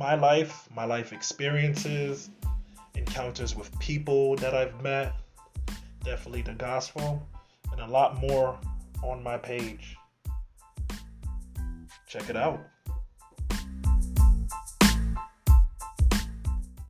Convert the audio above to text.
my life, my life experiences, encounters with people that I've met, definitely the gospel, and a lot more on my page. Check it out.